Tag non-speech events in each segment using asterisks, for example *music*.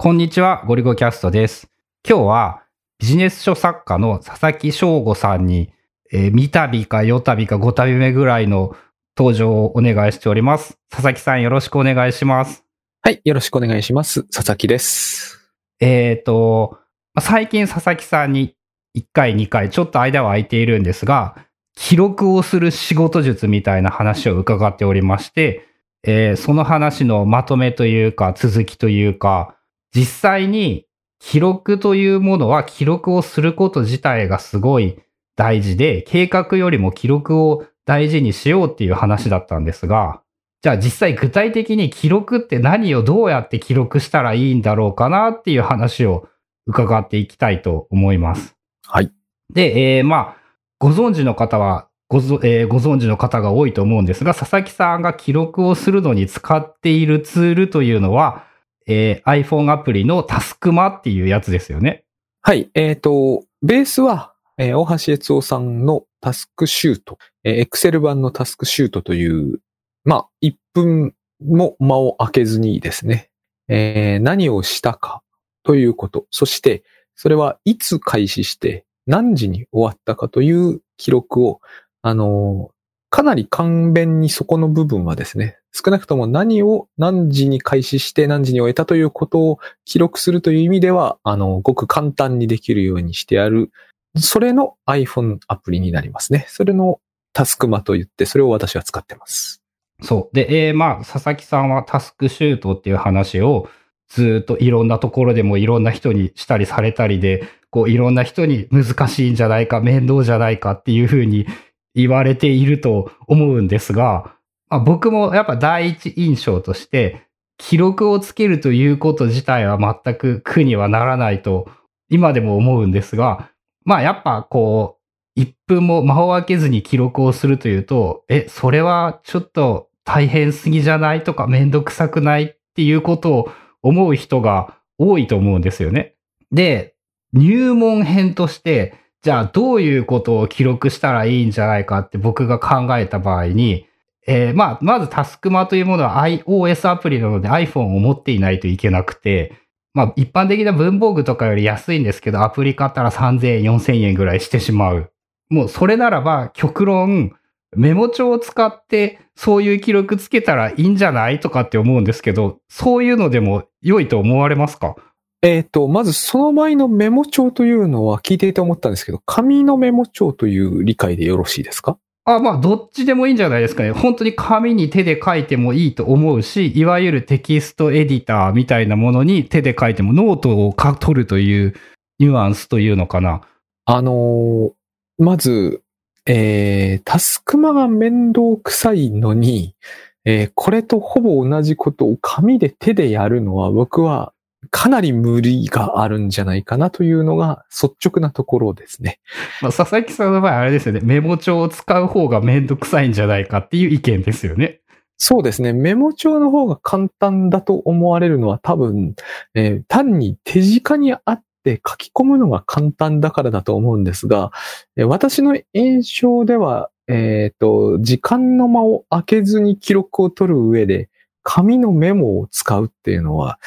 こんにちは、ゴリゴキャストです。今日はビジネス書作家の佐々木翔吾さんに、えー、三度か四度か五度目ぐらいの登場をお願いしております。佐々木さんよろしくお願いします。はい、よろしくお願いします。佐々木です。えっ、と、まあ最近佐々木さんに1回2回ちょっと間は空いているんですが、記録をする仕事術みたいな話を伺っておりまして、えーその話のまとめというか続きというか、実際に記録というものは記録をすること自体がすごい大事で、計画よりも記録を大事にしようっていう話だったんですが、じゃあ実際具体的に記録って何をどうやって記録したらいいんだろうかなっていう話を伺っていきたいと思います。はい。で、えーまあ、ご存知の方はごぞ、えーご存知の方が多いと思うんですが、佐々木さんが記録をするのに使っているツールというのは、えー iPhone アプリのタスクマっていうやつですよね。はい、えっ、と、ベースは、えー大橋悦夫さんのタスクシュート、えー Excel 版のタスクシュートという、まあ、1分も間を空けずにですね、えー何をしたかということ、そして、それはいつ開始して何時に終わったかという記録を、あのーかなり簡便にそこの部分はですね、少なくとも何を何時に開始して何時に終えたということを記録するという意味では、あの、ごく簡単にできるようにしてある、それの iPhone アプリになりますね。それのタスクマと言って、それを私は使ってます。そう。で、えーまあ、佐々木さんはタスクシュートっていう話をずっといろんなところでもいろんな人にしたりされたりで、こういろんな人に難しいんじゃないか、面倒じゃないかっていうふうに言われていると思うんですが、まあ、僕もやっぱ第一印象として、記録をつけるということ自体は全く苦にはならないと今でも思うんですが、まあやっぱこう、1分も間を空けずに記録をするというと、え、それはちょっと大変すぎじゃないとかめんどくさくないっていうことを思う人が多いと思うんですよね。で、入門編として、じゃあどういうことを記録したらいいんじゃないかって僕が考えた場合に、えーまあ、まずタスクマというものは iOS アプリなので iPhone を持っていないといけなくて、まあ、一般的な文房具とかより安いんですけど、アプリ買ったら3000円、4000円ぐらいしてしまう。もうそれならば、極論、メモ帳を使ってそういう記録つけたらいいんじゃないとかって思うんですけど、そういうのでも良いと思われますか？えっ、と、まずその前のメモ帳というのは聞いていて思ったんですけど、紙のメモ帳という理解でよろしいですか？あ、まあ、どっちでもいいんじゃないですかね。本当に紙に手で書いてもいいと思うし、いわゆるテキストエディターみたいなものに手で書いてもノートをか取るというニュアンスというのかな。あのーまず、えー、タスクマが面倒くさいのに、えーこれとほぼ同じことを紙で手でやるのは僕はかなり無理があるんじゃないかなというのが率直なところですね。まあ、佐々木さんの場合あれですよね。メモ帳を使う方がめんどくさいんじゃないかっていう意見ですよね。そうですね。メモ帳の方が簡単だと思われるのは多分、えー単に手近にあって書き込むのが簡単だからだと思うんですが、えー私の印象では、えっ、と、時間の間を空けずに記録を取る上で、紙のメモを使うっていうのは、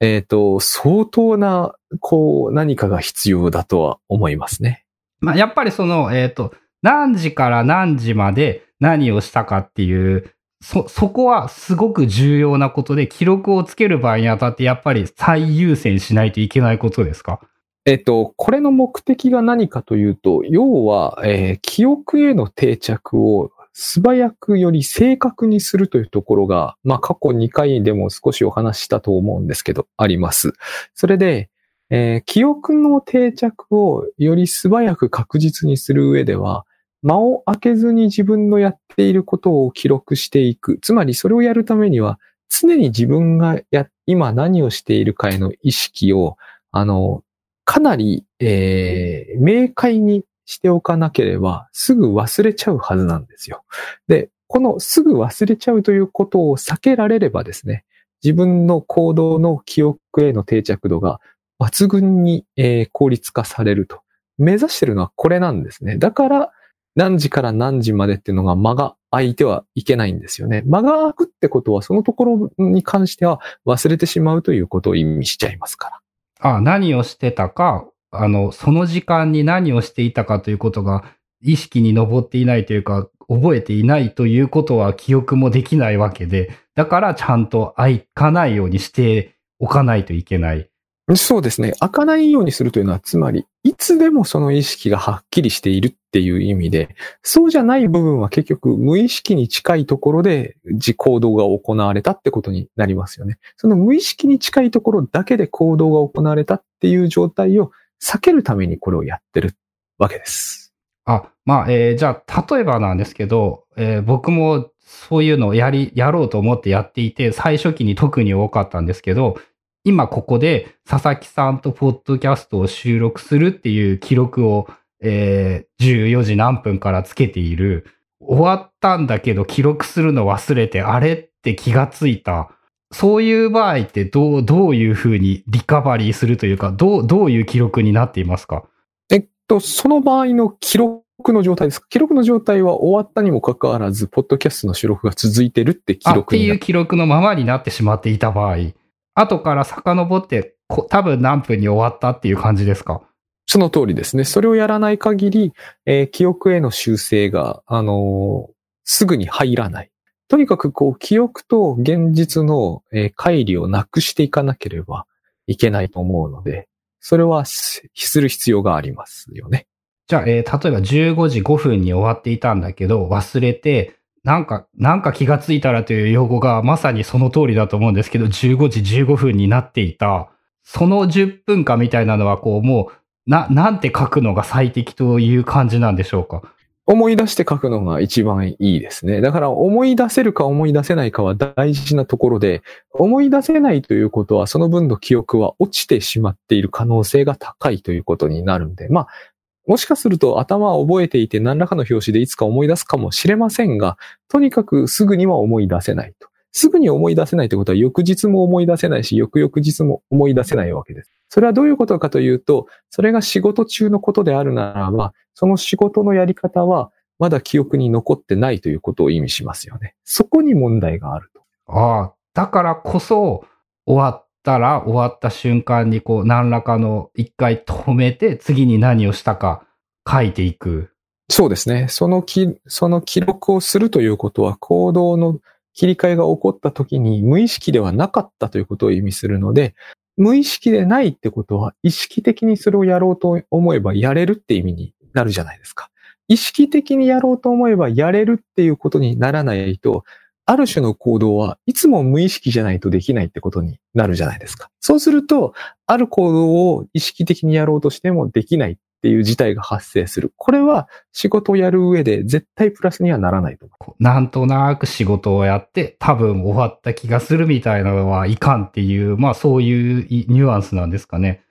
えっ、と、相当な、こう、何かが必要だとは思いますね。まあ、やっぱりその、えっ、と、何時から何時まで何をしたかっていう、そ、そこはすごく重要なことで、記録をつける場合にあたってやっぱり最優先しないといけないことですか？えっと、これの目的が何かというと、要は、えー記憶への定着を素早くより正確にするというところが、まあ過去2回でも少しお話したと思うんですけど、あります。それで、えー記憶の定着をより素早く確実にする上では、間を空けずに自分のやっていることを記録していく。つまりそれをやるためには、常に自分がや、今何をしているかへの意識を、あの、かなり、えー明快にしておかなければ、すぐ忘れちゃうはずなんですよ。で、このすぐ忘れちゃうということを避けられればですね、自分の行動の記憶への定着度が抜群に、効率化されると。目指してるのはこれなんですね。だから、何時から何時までっていうのが間が空いてはいけないんですよね。間が空くってことは、そのところに関しては忘れてしまうということを意味しちゃいますから。あ、何をしてたか、あの、その時間に何をしていたかということが意識に上っていないというか、覚えていないということは記憶もできないわけで、だからちゃんと開かないようにしておかないといけない。そうですね。開かないようにするというのは、つまり、いつでもその意識がはっきりしているっていう意味で、そうじゃない部分は結局無意識に近いところで自行動が行われたってことになりますよね。その無意識に近いところだけで行動が行われたっていう状態を避けるためにこれをやってるわけです。あ、まあ、えーじゃあ、例えばなんですけど、えー僕もそういうのをやり、やろうと思ってやっていて、最初期に特に多かったんですけど、今ここで佐々木さんとポッドキャストを収録するっていう記録を、えー14時何分からつけている。終わったんだけど記録するの忘れて、あれって気がついた。そういう場合ってどう、どういうふうにリカバリーするというか、どう、どういう記録になっていますか？えっと、その場合の記録の状態です。記録の状態は終わったにもかかわらず、ポッドキャストの収録が続いてるって記あって。いう記録のままになってしまっていた場合、後から遡って、こ多分何分に終わったっていう感じですか？その通りですね。それをやらない限り、えー記憶への修正が、あのーすぐに入らない。とにかく、こう、記憶と現実の、えー乖離をなくしていかなければいけないと思うので、それはする必要がありますよね。じゃあ、えー例えば15時5分に終わっていたんだけど、忘れて、なんか、なんか気がついたらという用語がまさにその通りだと思うんですけど、15時15分になっていた。その10分間みたいなのは、こう、もう、な、なんて書くのが最適という感じなんでしょうか？思い出して書くのが一番いいですね。だから思い出せるか思い出せないかは大事なところで、思い出せないということはその分の記憶は落ちてしまっている可能性が高いということになるんで、まあ、もしかすると頭は覚えていて何らかの表紙でいつか思い出すかもしれませんが、とにかくすぐには思い出せないと。すぐに思い出せないということは翌日も思い出せないし、翌々日も思い出せないわけです。それはどういうことかというと、それが仕事中のことであるならば、その仕事のやり方はまだ記憶に残ってないということを意味しますよね。そこに問題があると。ああ、だからこそ、終わったら、終わった瞬間に、こう、何らかの一回止めて、次に何をしたか書いていく。そうですね。そのき、その記録をするということは行動の切り替えが起こった時に無意識ではなかったということを意味するので、無意識でないってことは意識的にそれをやろうと思えばやれるって意味になるじゃないですか。意識的にやろうと思えばやれるっていうことにならないと、ある種の行動はいつも無意識じゃないとできないってことになるじゃないですか。そうすると、ある行動を意識的にやろうとしてもできないていう事態が発生する。これは仕事をやる上で絶対プラスにはならないと思う。なんとなく仕事をやって、多分終わった気がするみたいなのはいかんっていう、まあそういういニュアンスなんですかね。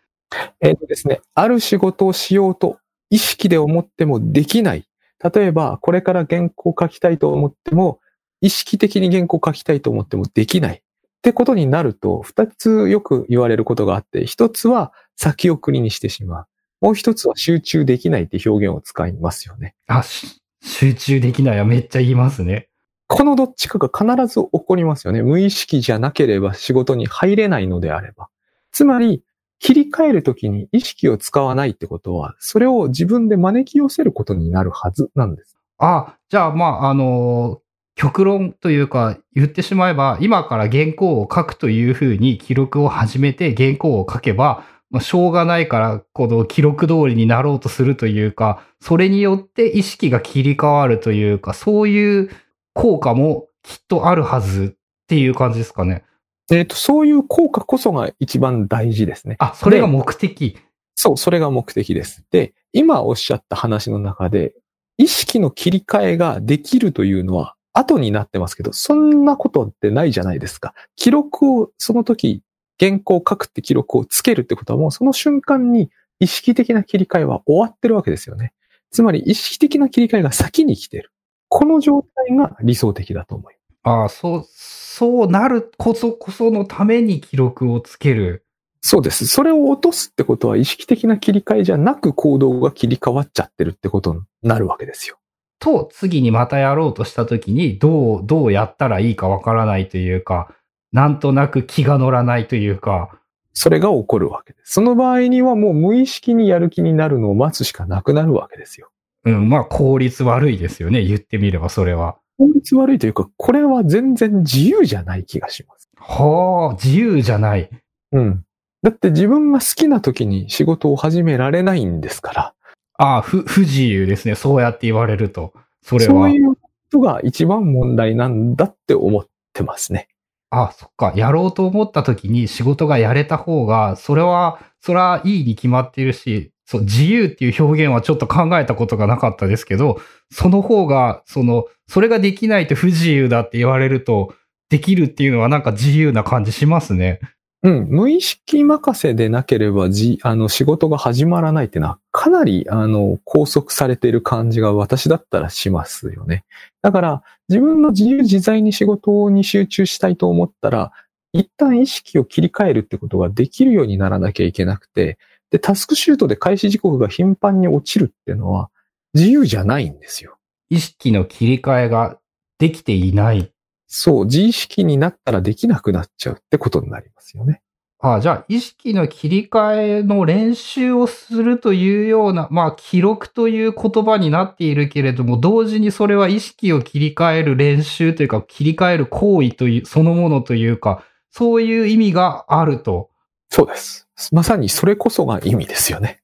えっ、とですね、ある仕事をしようと意識で思ってもできない。例えば、これから原稿を書きたいと思っても、意識的に原稿を書きたいと思ってもできない。ってことになると、二つよく言われることがあって、一つは先送りにしてしまう。もう一つは集中できないって表現を使いますよね。あ、し集中できないはめっちゃ言いますね。このどっちかが必ず起こりますよね。無意識じゃなければ仕事に入れないのであれば。つまり、切り替えるときに意識を使わないってことは、それを自分で招き寄せることになるはずなんです。あ、じゃあまあ、あの極論というか言ってしまえば、今から原稿を書くというふうに記録を始めて原稿を書けば、まあ、しょうがないから、この記録通りになろうとするというか、それによって意識が切り替わるというか、そういう効果もきっとあるはずっていう感じですかね。えっ、と、そういう効果こそが一番大事ですね。あ、それが目的？そう、それが目的です。で、今おっしゃった話の中で、意識の切り替えができるというのは後になってますけど、そんなことってないじゃないですか。記録をその時、原稿を書くって記録をつけるってことはもうその瞬間に意識的な切り替えは終わってるわけですよね。つまり意識的な切り替えが先に来てる。この状態が理想的だと思います。ああ、そう、そうなるこそこそのために記録をつける。そうです。それを落とすってことは意識的な切り替えじゃなく行動が切り替わっちゃってるってことになるわけですよ。と、次にまたやろうとした時に、どう、どうやったらいいかわからないというか、なんとなく気が乗らないというか、それが起こるわけです。その場合にはもう無意識にやる気になるのを待つしかなくなるわけですよ。うん、まあ効率悪いですよね。言ってみればそれは。効率悪いというか、これは全然自由じゃない気がします。はあ、自由じゃない。うん。だって自分が好きな時に仕事を始められないんですから。ああ、不、不自由ですね。そうやって言われると。それは。そういうことが一番問題なんだって思ってますね。あ、そっか。やろうと思った時に仕事がやれた方が、それは、それはいいに決まっているし、そう、自由っていう表現はちょっと考えたことがなかったですけど、その方が、その、それができないと不自由だって言われると、できるっていうのはなんか自由な感じしますね。うん。無意識任せでなければ、じ、あの、仕事が始まらないってのは、かなり、あの、拘束されている感じが私だったらしますよね。だから、自分の自由自在に仕事に集中したいと思ったら、一旦意識を切り替えるってことができるようにならなきゃいけなくて、で、タスクシュートで開始時刻が頻繁に落ちるっていうのは、自由じゃないんですよ。意識の切り替えができていない。そう、自意識になったらできなくなっちゃうってことになりますよね。ああ、じゃあ、意識の切り替えの練習をするというような、まあ、記録という言葉になっているけれども、同時にそれは意識を切り替える練習というか、切り替える行為という、そのものというか、そういう意味があると。そうです。まさにそれこそが意味ですよね。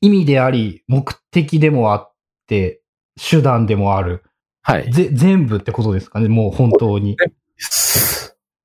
意味であり、目的でもあって、手段でもある。はい。ぜ、全部ってことですかね、もう本当に。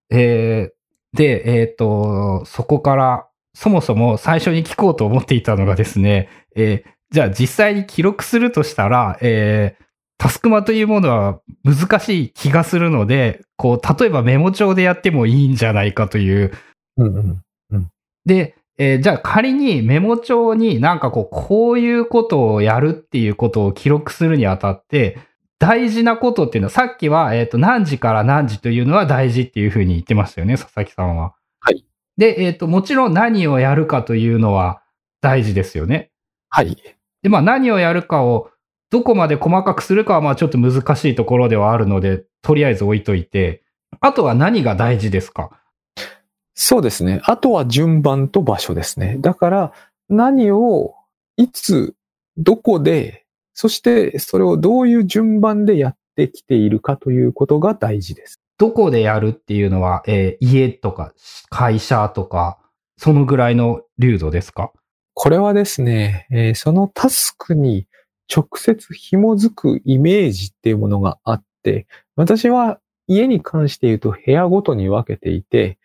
えー、で、えっ、と、そこから、そもそも最初に聞こうと思っていたのがですね、えーじゃあ実際に記録するとしたら、えータスクマというものは難しい気がするので、こう、例えばメモ帳でやってもいいんじゃないかという。うんうん。で、えーじゃあ仮にメモ帳になんかこう、こういうことをやるっていうことを記録するにあたって、大事なことっていうのは、さっきは、えっ、と、何時から何時というのは大事っていうふうに言ってましたよね、佐々木さんは。はい。で、えっ、と、もちろん何をやるかというのは大事ですよね。はい。で、まあ何をやるかをどこまで細かくするかはまあちょっと難しいところではあるので、とりあえず置いといて、あとは何が大事ですか？そうですね。あとは順番と場所ですね。だから、何を、いつ、どこで、そしてそれをどういう順番でやってきているかということが大事です。どこでやるっていうのは、えー家とか会社とか、そのぐらいの流度ですか？これはですね、えーそのタスクに直接紐づくイメージっていうものがあって、私は家に関して言うと部屋ごとに分けていて、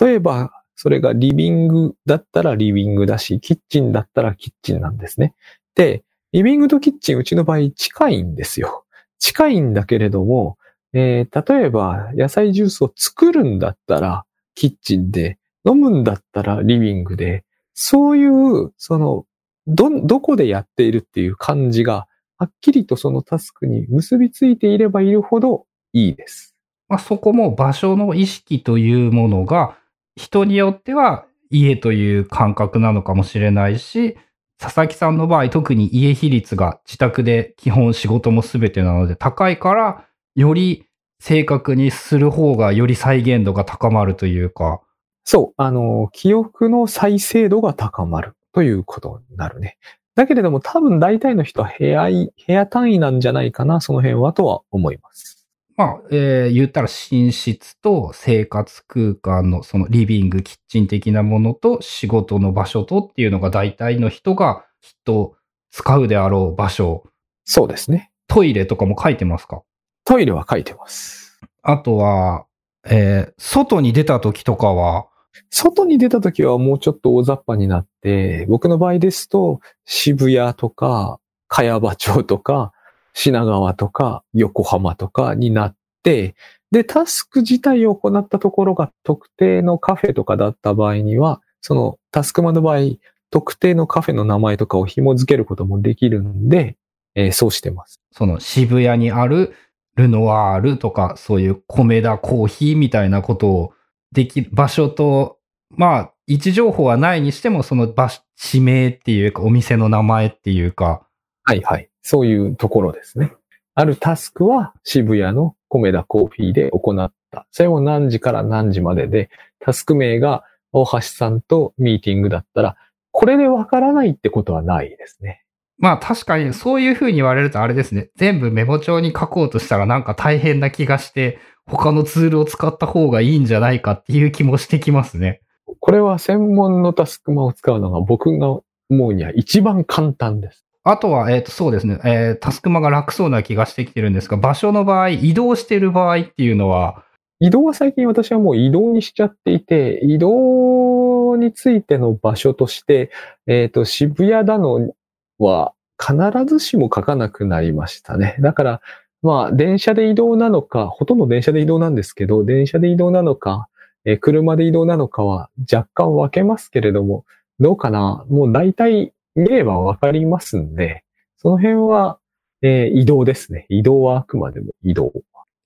例えばそれがリビングだったらリビングだし、キッチンだったらキッチンなんですね。で、リビングとキッチンうちの場合近いんですよ。近いんだけれども、えー例えば野菜ジュースを作るんだったらキッチンで、飲むんだったらリビングで、そういう、その、ど、どこでやっているっていう感じが、はっきりとそのタスクに結びついていればいるほどいいです。まあ、そこも場所の意識というものが、人によっては家という感覚なのかもしれないし、佐々木さんの場合特に家比率が自宅で基本仕事も全てなので高いから、より正確にする方がより再現度が高まるというか、そう、あの、記憶の再精度が高まるということになるね。だけれども多分大体の人は部屋、部屋単位なんじゃないかな、その辺はとは思います。まあ、えー言ったら寝室と生活空間のそのリビング、キッチン的なものと仕事の場所とっていうのが大体の人がきっと使うであろう場所。そうですね。トイレとかも書いてますか？トイレは書いてます。あとは、えー外に出た時とかは、外に出た時はもうちょっと大雑把になって、僕の場合ですと、渋谷とか、茅場町とか、品川とか、横浜とかになって、で、タスク自体を行ったところが特定のカフェとかだった場合には、そのタスクマの場合、特定のカフェの名前とかを紐付けることもできるんで、えーそうしてます。その渋谷にあるルノワールとか、そういう米田コーヒーみたいなことをできる場所と、まあ、位置情報はないにしても、その場所、地名っていうか、お店の名前っていうか、はいはい。そういうところですね。あるタスクは渋谷のコメダコーヒーで行った。それも何時から何時までで、タスク名が大橋さんとミーティングだったら、これでわからないってことはないですね。まあ確かにそういうふうに言われるとあれですね。全部メモ帳に書こうとしたらなんか大変な気がして、他のツールを使った方がいいんじゃないかっていう気もしてきますね。これは専門のタスクマを使うのが僕が思うには一番簡単です。あとは、えっ、と、そうですね。えータスクマが楽そうな気がしてきてるんですが、場所の場合、移動してる場合っていうのは、移動は最近私はもう移動にしちゃっていて、移動についての場所として、えっ、と、渋谷だのは必ずしも書かなくなりましたね。だから、まあ、電車で移動なのか、ほとんど電車で移動なんですけど、電車で移動なのか、えー車で移動なのかは若干分けますけれども、どうかな？もう大体見れば分かりますんで、その辺は、えー移動ですね。移動はあくまでも移動。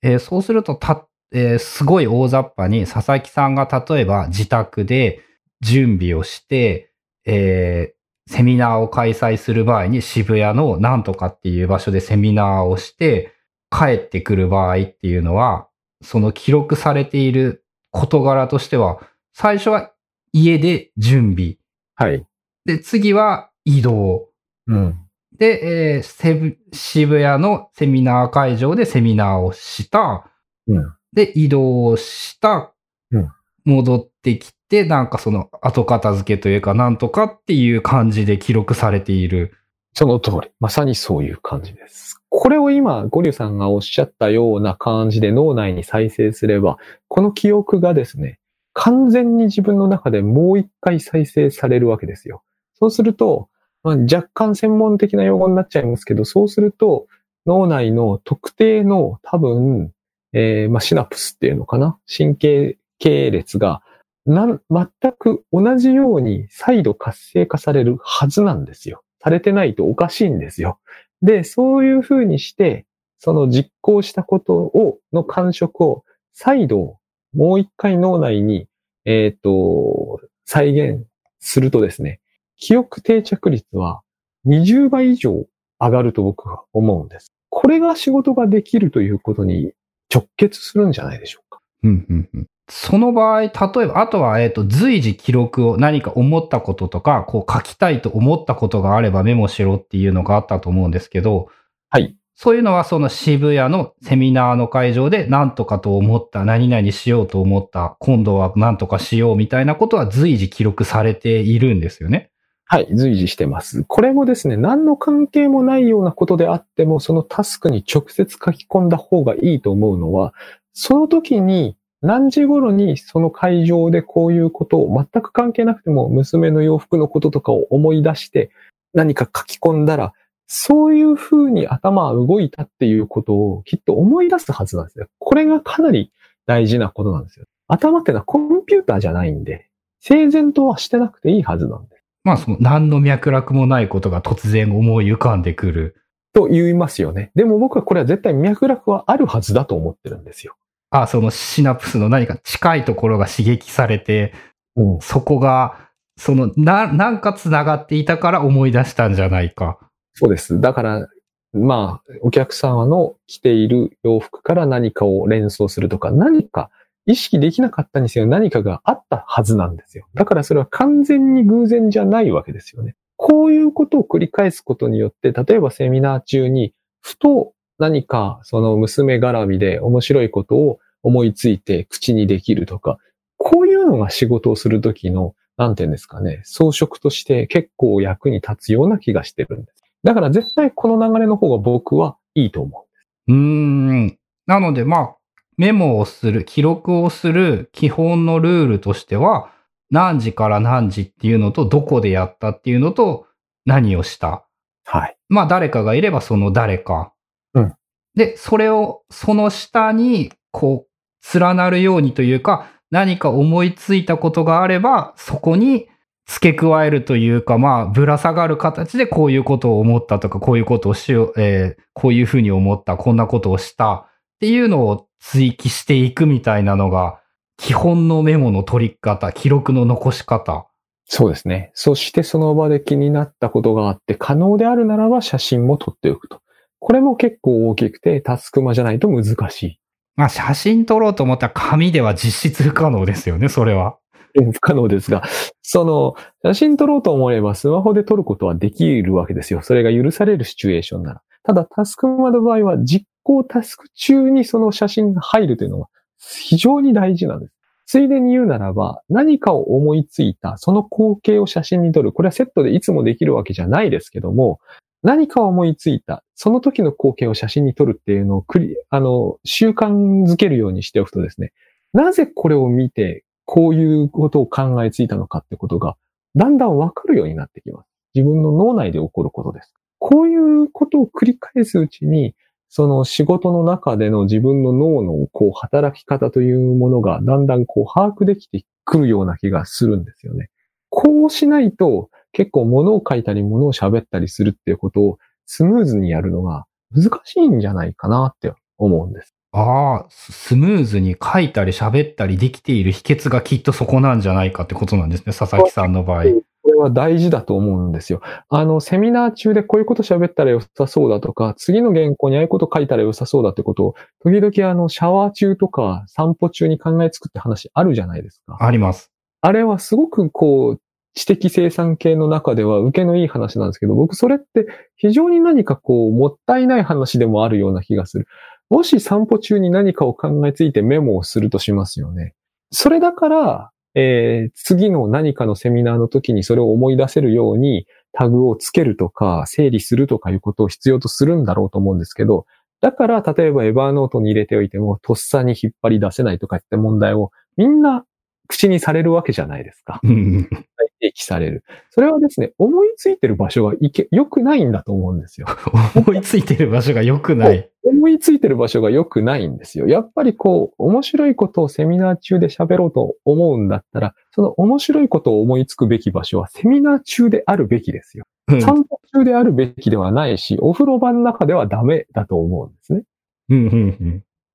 えーそうすると、た、えーすごい大雑把に佐々木さんが例えば自宅で準備をして、えーセミナーを開催する場合に渋谷のなんとかっていう場所でセミナーをして帰ってくる場合っていうのは、その記録されている事柄としては、最初は家で準備。はい。で、次は移動。うん。で、えー渋谷のセミナー会場でセミナーをした。うん。で、移動した。うん戻ってきて、なんかその後片付けというか、なんとかっていう感じで記録されている。その通り。まさにそういう感じです。これを今、ゴリュさんがおっしゃったような感じで脳内に再生すれば、この記憶がですね、完全に自分の中でもう一回再生されるわけですよ。そうすると、まあ、若干専門的な用語になっちゃいますけど、そうすると、脳内の特定の多分、えーまあ、シナプスっていうのかな？神経系列がな、全く同じように再度活性化されるはずなんですよ。されてないとおかしいんですよ。で、そういうふうにして、その実行したことを、の感触を再度もう一回脳内に、えっ、と、再現するとですね、記憶定着率は20倍以上上がると僕は思うんです。これが仕事ができるということに直結するんじゃないでしょうか。うんうんうんその場合、例えば、あとは、えっ、と、随時記録を何か思ったこととか、こう書きたいと思ったことがあればメモしろっていうのがあったと思うんですけど、はい。そういうのはその渋谷のセミナーの会場で何とかと思った、何々しようと思った、今度は何とかしようみたいなことは随時記録されているんですよね。はい、随時してます。これもですね、何の関係もないようなことであっても、そのタスクに直接書き込んだ方がいいと思うのは、その時に何時頃にその会場でこういうことを全く関係なくても娘の洋服のこととかを思い出して何か書き込んだら、そういう風に頭は動いたっていうことをきっと思い出すはずなんですよ。これがかなり大事なことなんですよ。頭ってのはコンピューターじゃないんで、整然とはしてなくていいはずなんです。まあ、その何の脈絡もないことが突然思い浮かんでくる。と言いますよね。でも僕はこれは絶対脈絡はあるはずだと思ってるんですよ。あ、そのシナプスの何か近いところが刺激されて、うん、そこが、その、な、なんか繋がっていたから思い出したんじゃないか。そうです。だから、まあ、お客様の着ている洋服から何かを連想するとか、何か意識できなかったにせよ何かがあったはずなんですよ。だからそれは完全に偶然じゃないわけですよね。こういうことを繰り返すことによって、例えばセミナー中に、ふと何かその娘絡みで面白いことを思いついて口にできるとか、こういうのが仕事をするときの、なんていうんですかね、装飾として結構役に立つような気がしてるんです。だから絶対この流れの方が僕はいいと思う。うーん。なので、まあ、メモをする、記録をする基本のルールとしては、何時から何時っていうのと、どこでやったっていうのと、何をした。はい。まあ、誰かがいればその誰か。うん。で、それを、その下に、こう、連なるようにというか、何か思いついたことがあれば、そこに付け加えるというか、まあ、ぶら下がる形でこういうことを思ったとか、こういうことをしよう、えー、こういうふうに思った、こんなことをしたっていうのを追記していくみたいなのが、基本のメモの取り方、記録の残し方。そうですね。そしてその場で気になったことがあって、可能であるならば写真も撮っておくと。これも結構大きくて、タスクマじゃないと難しい。まあ、写真撮ろうと思ったら紙では実質不可能ですよね、それは。不可能ですが、その、写真撮ろうと思えばスマホで撮ることはできるわけですよ。それが許されるシチュエーションなら。ただ、タスクマの場合は実行タスク中にその写真が入るというのは非常に大事なんです。ついでに言うならば、何かを思いついた、その光景を写真に撮る。これはセットでいつもできるわけじゃないですけども、何かを思いついた、その時の光景を写真に撮るっていうのをクリ、あの、習慣づけるようにしておくとですね、なぜこれを見て、こういうことを考えついたのかってことが、だんだんわかるようになってきます。自分の脳内で起こることです。こういうことを繰り返すうちに、その仕事の中での自分の脳のこう働き方というものがだんだんこう把握できてくるような気がするんですよね。こうしないと結構物を書いたり物を喋ったりするっていうことをスムーズにやるのが難しいんじゃないかなって思うんです。ああ、スムーズに書いたり喋ったりできている秘訣がきっとそこなんじゃないかってことなんですね、佐々木さんの場合。は大事だと思うんですよ。あの、セミナー中でこういうこと喋ったら良さそうだとか、次の原稿にああいうこと書いたら良さそうだってことを、時々あの、シャワー中とか散歩中に考えつくって話あるじゃないですか。あります。あれはすごくこう、知的生産系の中では受けのいい話なんですけど、僕それって非常に何かこう、もったいない話でもあるような気がする。もし散歩中に何かを考えついてメモをするとしますよね。それだから、えー、次の何かのセミナーの時にそれを思い出せるようにタグをつけるとか整理するとかいうことを必要とするんだろうと思うんですけど、だから例えばエバーノートに入れておいてもとっさに引っ張り出せないとかって問題をみんな口にされるわけじゃないですか。提起される。それはですね、思いついてる場所がいけ、良くないんだと思うんですよ。*laughs* 思いついてる場所が良くない。思いついてる場所が良くないんですよ。やっぱりこう、面白いことをセミナー中で喋ろうと思うんだったら、その面白いことを思いつくべき場所はセミナー中であるべきですよ。散歩中であるべきではないし、お風呂場の中ではダメだと思うんですね。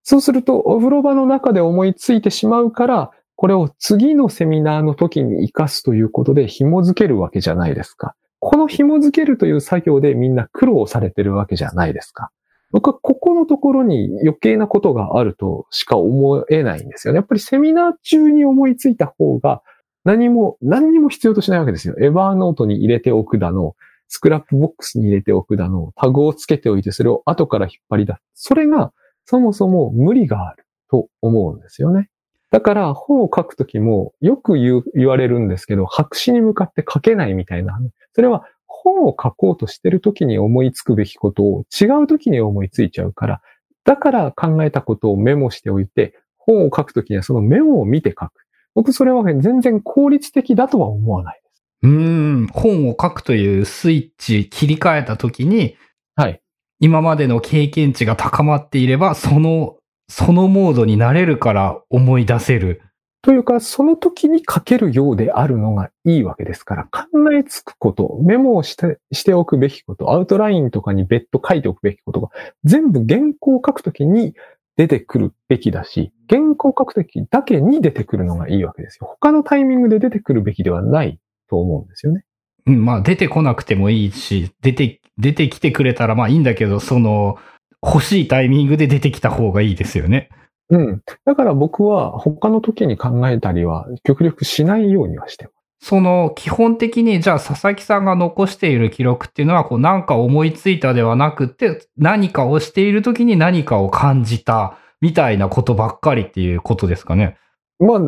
そうすると、お風呂場の中で思いついてしまうから、これを次のセミナーの時に活かすということで紐づけるわけじゃないですか。この紐づけるという作業でみんな苦労されてるわけじゃないですか。僕はここのところに余計なことがあるとしか思えないんですよね。やっぱりセミナー中に思いついた方が何も、何にも必要としないわけですよ。 Evernote に入れておくだの、 Scrapbox に入れておくだの、タグをつけておいてそれを後から引っ張り出す。それがそもそも無理があると思うんですよね。だから本を書くときもよく言言われるんですけど、白紙に向かって書けないみたいな。それは本を書こうとしてるときに思いつくべきことを違うときに思いついちゃうから、だから考えたことをメモしておいて、本を書くときにはそのメモを見て書く。僕それは全然効率的だとは思わないです。うん、本を書くというスイッチ切り替えたときに、はい。今までの経験値が高まっていれば、そのそのモードになれるから思い出せる。というか、その時に書けるようであるのがいいわけですから、考えつくこと、メモをしてしておくべきこと、アウトラインとかに別途書いておくべきことが、全部原稿を書くときに出てくるべきだし、原稿を書くときだけに出てくるのがいいわけですよ。他のタイミングで出てくるべきではないと思うんですよね。うん、まあ出てこなくてもいいし、出て、出てきてくれたらまあいいんだけど、その、欲しいタイミングで出てきた方がいいですよね。うん。だから僕は他の時に考えたりは極力しないようにはしてます。その基本的にじゃあ佐々木さんが残している記録っていうのはこう何か思いついたではなくて何かをしている時に何かを感じたみたいなことばっかりっていうことですかね。まあ、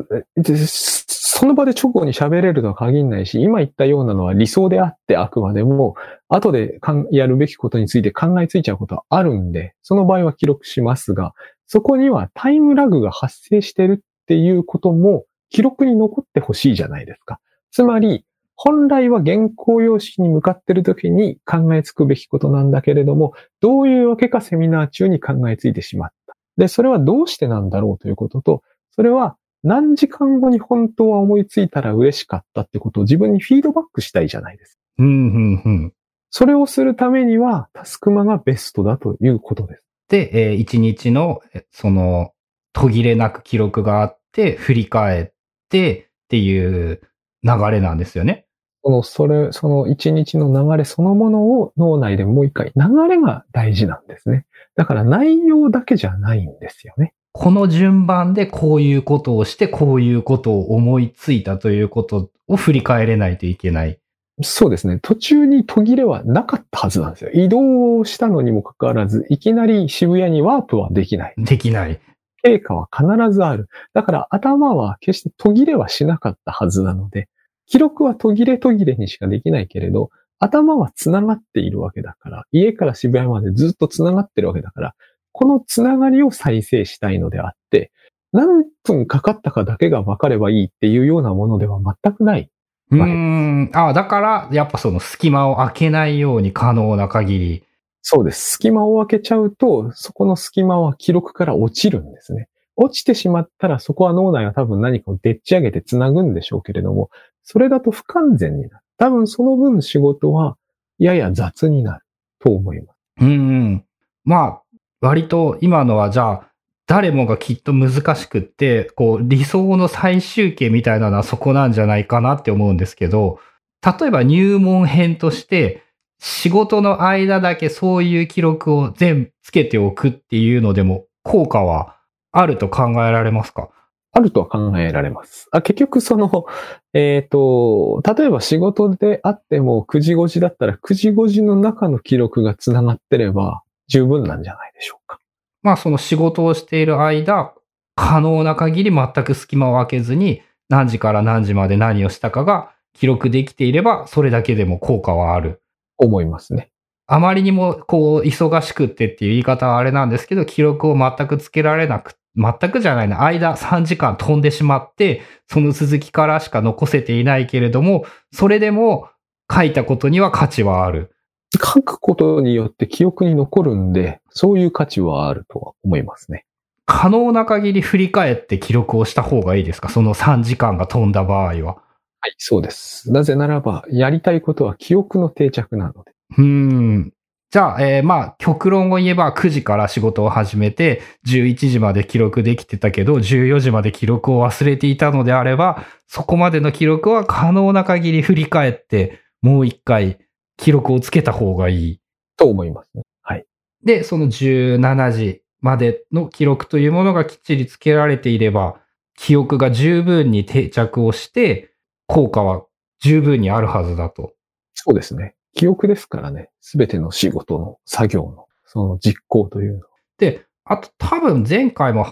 その場で直後に喋れるとは限らないし、今言ったようなのは理想であってあくまでも、後でやるべきことについて考えついちゃうことはあるんで、その場合は記録しますが、そこにはタイムラグが発生してるっていうことも記録に残ってほしいじゃないですか。つまり、本来は原稿用紙に向かってる時に考えつくべきことなんだけれども、どういうわけかセミナー中に考えついてしまった。で、それはどうしてなんだろうということと、それは何時間後に本当は思いついたら嬉しかったってことを自分にフィードバックしたいじゃないですか。うん、うん、うん。それをするためには、タスクマがベストだということです。で、えー、一日の、その、途切れなく記録があって、振り返ってっていう流れなんですよね。その、それ、その一日の流れそのものを脳内でもう一回、流れが大事なんですね。だから内容だけじゃないんですよね。この順番でこういうことをして、こういうことを思いついたということを振り返れないといけない。そうですね。途中に途切れはなかったはずなんですよ。移動したのにもかかわらず、いきなり渋谷にワープはできない。できない。経過は必ずある。だから頭は決して途切れはしなかったはずなので、記録は途切れ途切れにしかできないけれど、頭は繋がっているわけだから、家から渋谷までずっと繋がってるわけだから、この繋がりを再生したいのであって、何分かかったかだけが分かればいいっていうようなものでは全くない。うーん。あだから、やっぱその隙間を空けないように可能な限り。そうです。隙間を開けちゃうと、そこの隙間は記録から落ちるんですね。落ちてしまったら、そこは脳内は多分何かをでっち上げて繋ぐんでしょうけれども、それだと不完全になる。多分その分仕事はやや雑になると思います。うんうん。まあ、割と今のはじゃあ、誰もがきっと難しくって、こう理想の最終形みたいなのはそこなんじゃないかなって思うんですけど、例えば入門編として、仕事の間だけそういう記録を全部つけておくっていうのでも効果はあると考えられますか？あるとは考えられます。あ結局その、*laughs* えっ、と、例えば仕事であっても9時5時だったら9時5時の中の記録が繋がってれば十分なんじゃないでしょうか。まあその仕事をしている間、可能な限り全く隙間を空けずに何時から何時まで何をしたかが記録できていればそれだけでも効果はある。思いますね。あまりにもこう忙しくってっていう言い方はあれなんですけど、記録を全くつけられなく、全くじゃないな、間3時間飛んでしまって、その続きからしか残せていないけれども、それでも書いたことには価値はある。書くことによって記憶に残るんで、そういう価値はあるとは思いますね。可能な限り振り返って記録をした方がいいですか？その3時間が飛んだ場合は。はい、そうです。なぜならば、やりたいことは記憶の定着なので。うーん。じゃあ、えーまあ、極論を言えば9時から仕事を始めて、11時まで記録できてたけど、14時まで記録を忘れていたのであれば、そこまでの記録は可能な限り振り返って、もう一回記録をつけた方がいい。と思いますね。はい。で、その17時までの記録というものがきっちりつけられていれば、記憶が十分に定着をして、効果は十分にあるはずだと。そうですね。記憶ですからね。すべての仕事の作業の、その実行というのは。で、あと多分前回も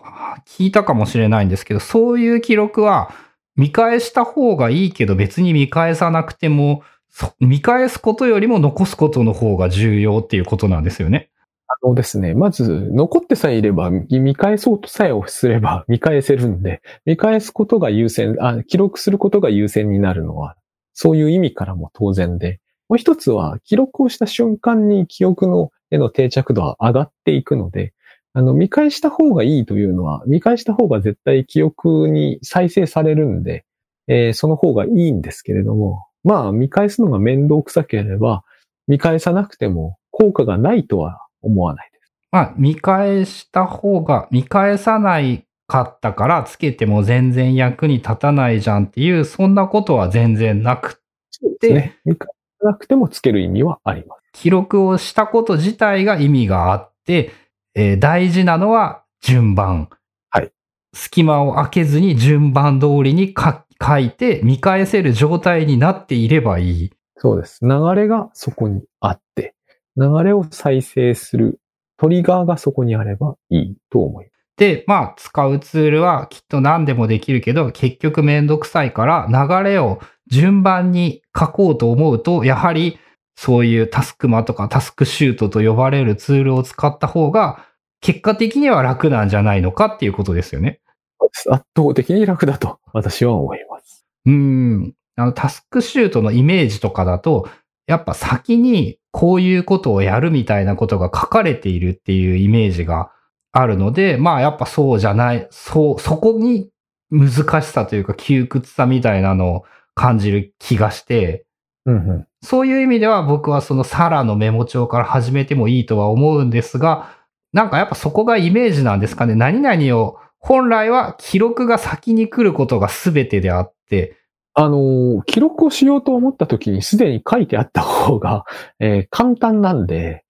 聞いたかもしれないんですけど、そういう記録は見返した方がいいけど別に見返さなくても、そ見返すことよりも残すことの方が重要っていうことなんですよね。あのですね、まず、残ってさえいれば、見返そうとさえすれば *laughs* 見返せるんで、見返すことが優先、あ、記録することが優先になるのは、そういう意味からも当然で、もう一つは、記録をした瞬間に記憶のへの定着度は上がっていくので、あの、見返した方がいいというのは、見返した方が絶対記憶に再生されるんで、えーその方がいいんですけれども、まあ、見返すのが面倒くさければ、見返さなくても効果がないとは思わないです。まあ、見返した方が、見返さないかったからつけても全然役に立たないじゃんっていう、そんなことは全然なくそうですね。見返さなくてもつける意味はあります。記録をしたこと自体が意味があって、えー大事なのは順番。はい。隙間を空けずに順番通りに書書いて見返せる状態になっていればいい。そうです。流れがそこにあって、流れを再生するトリガーがそこにあればいいと思います。で、まあ、使うツールはきっと何でもできるけど、結局めんどくさいから流れを順番に書こうと思うと、やはりそういうタスクマとかタスクシュートと呼ばれるツールを使った方が、結果的には楽なんじゃないのかっていうことですよね。圧倒的に楽だと私は思います。うーん。あの、タスクシュートのイメージとかだと、やっぱ先にこういうことをやるみたいなことが書かれているっていうイメージがあるので、まあやっぱそうじゃない、そう、そこに難しさというか窮屈さみたいなのを感じる気がして、うんうん。そういう意味では僕はそのサラのメモ帳から始めてもいいとは思うんですが、なんかやっぱそこがイメージなんですかね。何々を、本来は記録が先に来ることが全てであって、あの、記録をしようと思った時にすでに書いてあった方が、*laughs* えー簡単なんで、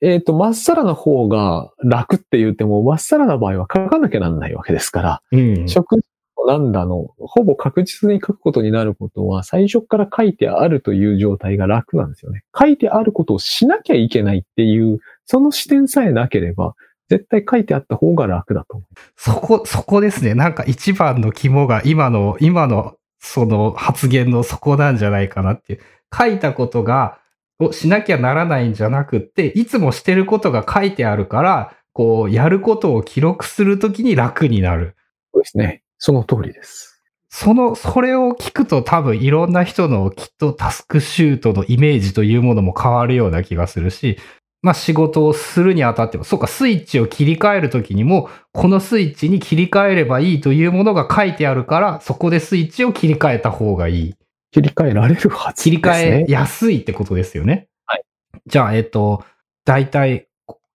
えっ、と、まっさらな方が楽って言っても、まっさらな場合は書かなきゃなんないわけですから、うん。食事なんだの、ほぼ確実に書くことになることは、最初から書いてあるという状態が楽なんですよね。書いてあることをしなきゃいけないっていう、その視点さえなければ、絶対書いてあった方が楽だと思う。そこ、そこですね。なんか一番の肝が今の、今のその発言のそこなんじゃないかなっていう。書いたことが、をしなきゃならないんじゃなくって、いつもしてることが書いてあるから、こう、やることを記録するときに楽になる。そうですね。その通りです。その、それを聞くと多分いろんな人のきっとタスクシュートのイメージというものも変わるような気がするし、まあ仕事をするにあたっても、そうか、スイッチを切り替えるときにも、このスイッチに切り替えればいいというものが書いてあるから、そこでスイッチを切り替えた方がいい。切り替えられるはずです、ね。切り替えやすいってことですよね。はい。じゃあ、えっと、大体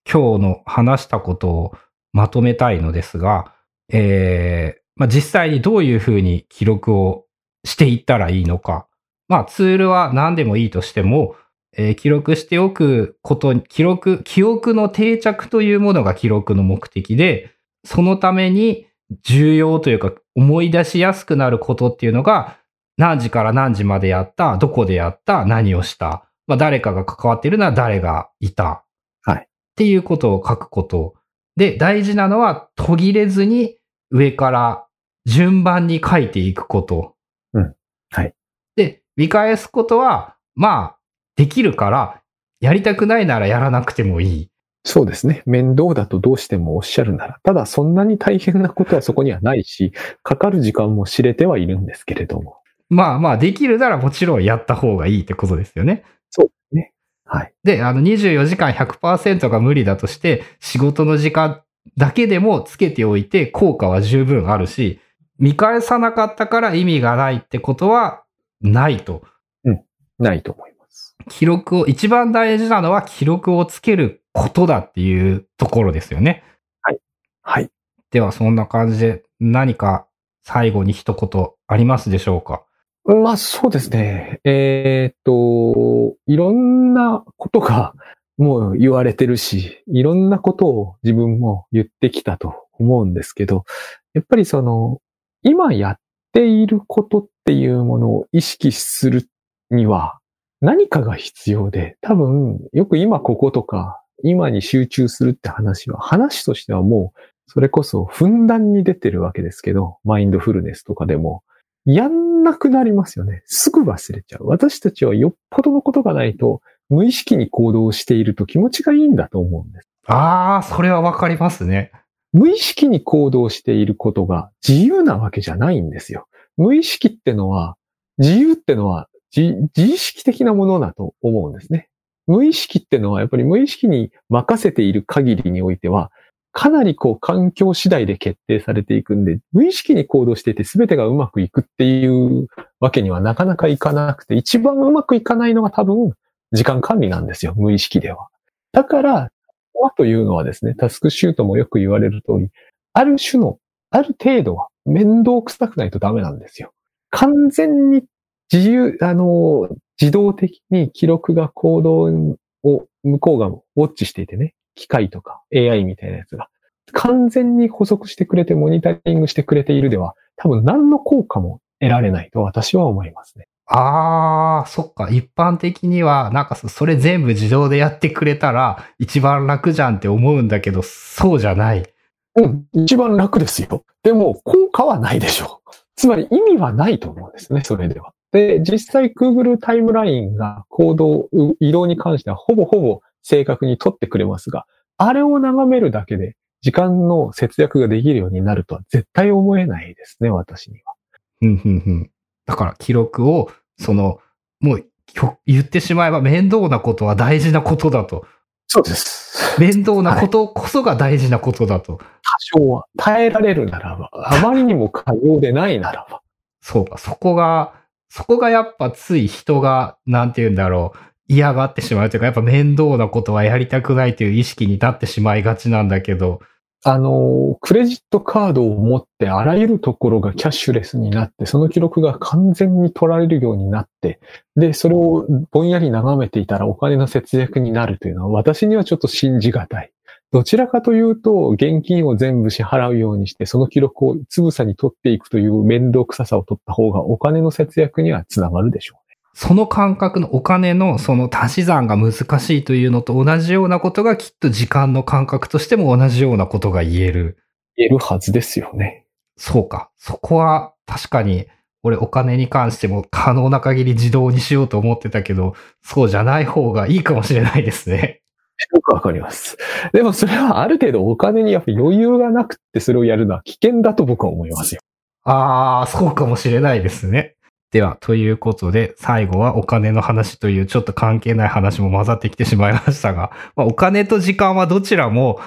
今日の話したことをまとめたいのですが、えーまあ、実際にどういうふうに記録をしていったらいいのか。まあ、ツールは何でもいいとしても、えー記録しておくこと、記録、記憶の定着というものが記録の目的で、そのために重要というか思い出しやすくなることっていうのが、何時から何時までやった、どこでやった、何をした、まあ、誰かが関わっているのは誰がいた。はいっていうことを書くこと。で、大事なのは途切れずに上から順番に書いていくこと。うんはい。で、見返すことは、まあ、できるから、やりたくないならやらなくてもいい。そうですね。面倒だとどうしてもおっしゃるなら。ただそんなに大変なことはそこにはないし、かかる時間も知れてはいるんですけれども。まあまあ、できるならもちろんやった方がいいってことですよね。そうですね。はい。で、あの24時間100%が無理だとして、仕事の時間だけでもつけておいて効果は十分あるし、見返さなかったから意味がないってことはないと。ないと思います。記録を、一番大事なのは記録をつけることだっていうところですよね。はい。では、そんな感じで何か最後に一言ありますでしょうか？まあそうですね。えーっと、いろんなことがもう言われてるし、いろんなことを自分も言ってきたと思うんですけど、やっぱりその、今やっていることっていうものを意識するには何かが必要で、多分よく今こことか、今に集中するって話は、話としてはもう、それこそふんだんに出てるわけですけど、マインドフルネスとかでも、やんなくなりますよね。すぐ忘れちゃう。私たちはよっぽどのことがないと、無意識に行動していると気持ちがいいんだと思うんです。ああ、それはわかりますね。無意識に行動していることが自由なわけじゃないんですよ。無意識ってのは、自由ってのは自自意識的なものだと思うんですね。無意識ってのはやっぱり無意識に任せている限りにおいては、かなりこう環境次第で決定されていくんで、無意識に行動していて全てがうまくいくっていうわけにはなかなかいかなくて、一番うまくいかないのが多分時間管理なんですよ、無意識では。だから、はというのはですね、タスクシュートもよく言われる通り、ある種の、ある程度は面倒くさくないとダメなんですよ。完全に自由、あの、自動的に記録が行動を向こうがウォッチしていてね、機械とか AI みたいなやつが、完全に補足してくれてモニタリングしてくれているでは、多分何の効果も得られないと私は思いますね。ああ、そっか。一般的には、なんかそそれ全部自動でやってくれたら一番楽じゃんって思うんだけど、そうじゃない。うん、一番楽ですよ。でも、効果はないでしょう。つまり意味はないと思うんですね、それでは。で、実際 Google タイムラインが行動、う移動に関してはほぼほぼ正確に取ってくれますが、あれを眺めるだけで時間の節約ができるようになるとは絶対思えないですね、私には。うんうんうん。だから記録を、その、もう言ってしまえば面倒なことは大事なことだと。そうです。面倒なことこそが大事なことだと。多少は耐えられるならば、あまりにも過剰でないならば。そうか、そこが、そこがやっぱつい人が、なんて言うんだろう、嫌がってしまうというか、やっぱ面倒なことはやりたくないという意識になってしまいがちなんだけど、あの、クレジットカードを持ってあらゆるところがキャッシュレスになって、その記録が完全に取られるようになって、で、それをぼんやり眺めていたらお金の節約になるというのは私にはちょっと信じがたい。どちらかというと、現金を全部支払うようにして、その記録をつぶさに取っていくという面倒くささを取った方がお金の節約にはつながるでしょう。その感覚のお金のその足し算が難しいというのと同じようなことがきっと時間の感覚としても同じようなことが言える。言えるはずですよね。そうか。そこは確かに俺お金に関しても可能な限り自動にしようと思ってたけど、そうじゃない方がいいかもしれないですね。よくわかります。でもそれはある程度お金にやっぱ余裕がなくてそれをやるのは危険だと僕は思いますよ。ああ、そうかもしれないですね。では、ということで、最後はお金の話というちょっと関係ない話も混ざってきてしまいましたが、まあ、お金と時間はどちらも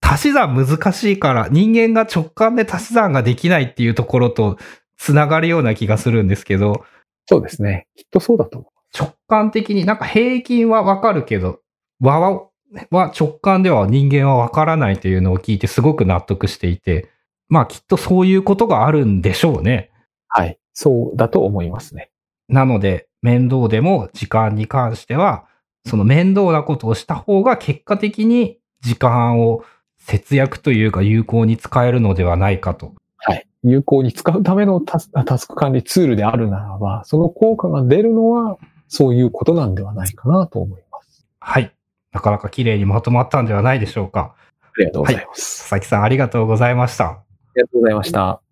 足し算難しいから人間が直感で足し算ができないっていうところとつながるような気がするんですけど。そうですね。きっとそうだと思う。直感的になんか平均はわかるけど、和は直感では人間はわからないというのを聞いてすごく納得していて、まあきっとそういうことがあるんでしょうね。はい。そうだと思いますね。なので、面倒でも時間に関しては、その面倒なことをした方が結果的に時間を節約というか有効に使えるのではないかと。はい。有効に使うためのタスタスク管理ツールであるならば、その効果が出るのはそういうことなんではないかなと思います。はい。なかなか綺麗にまとまったんではないでしょうか。ありがとうございます。はい、佐々木さんありがとうございました。ありがとうございました。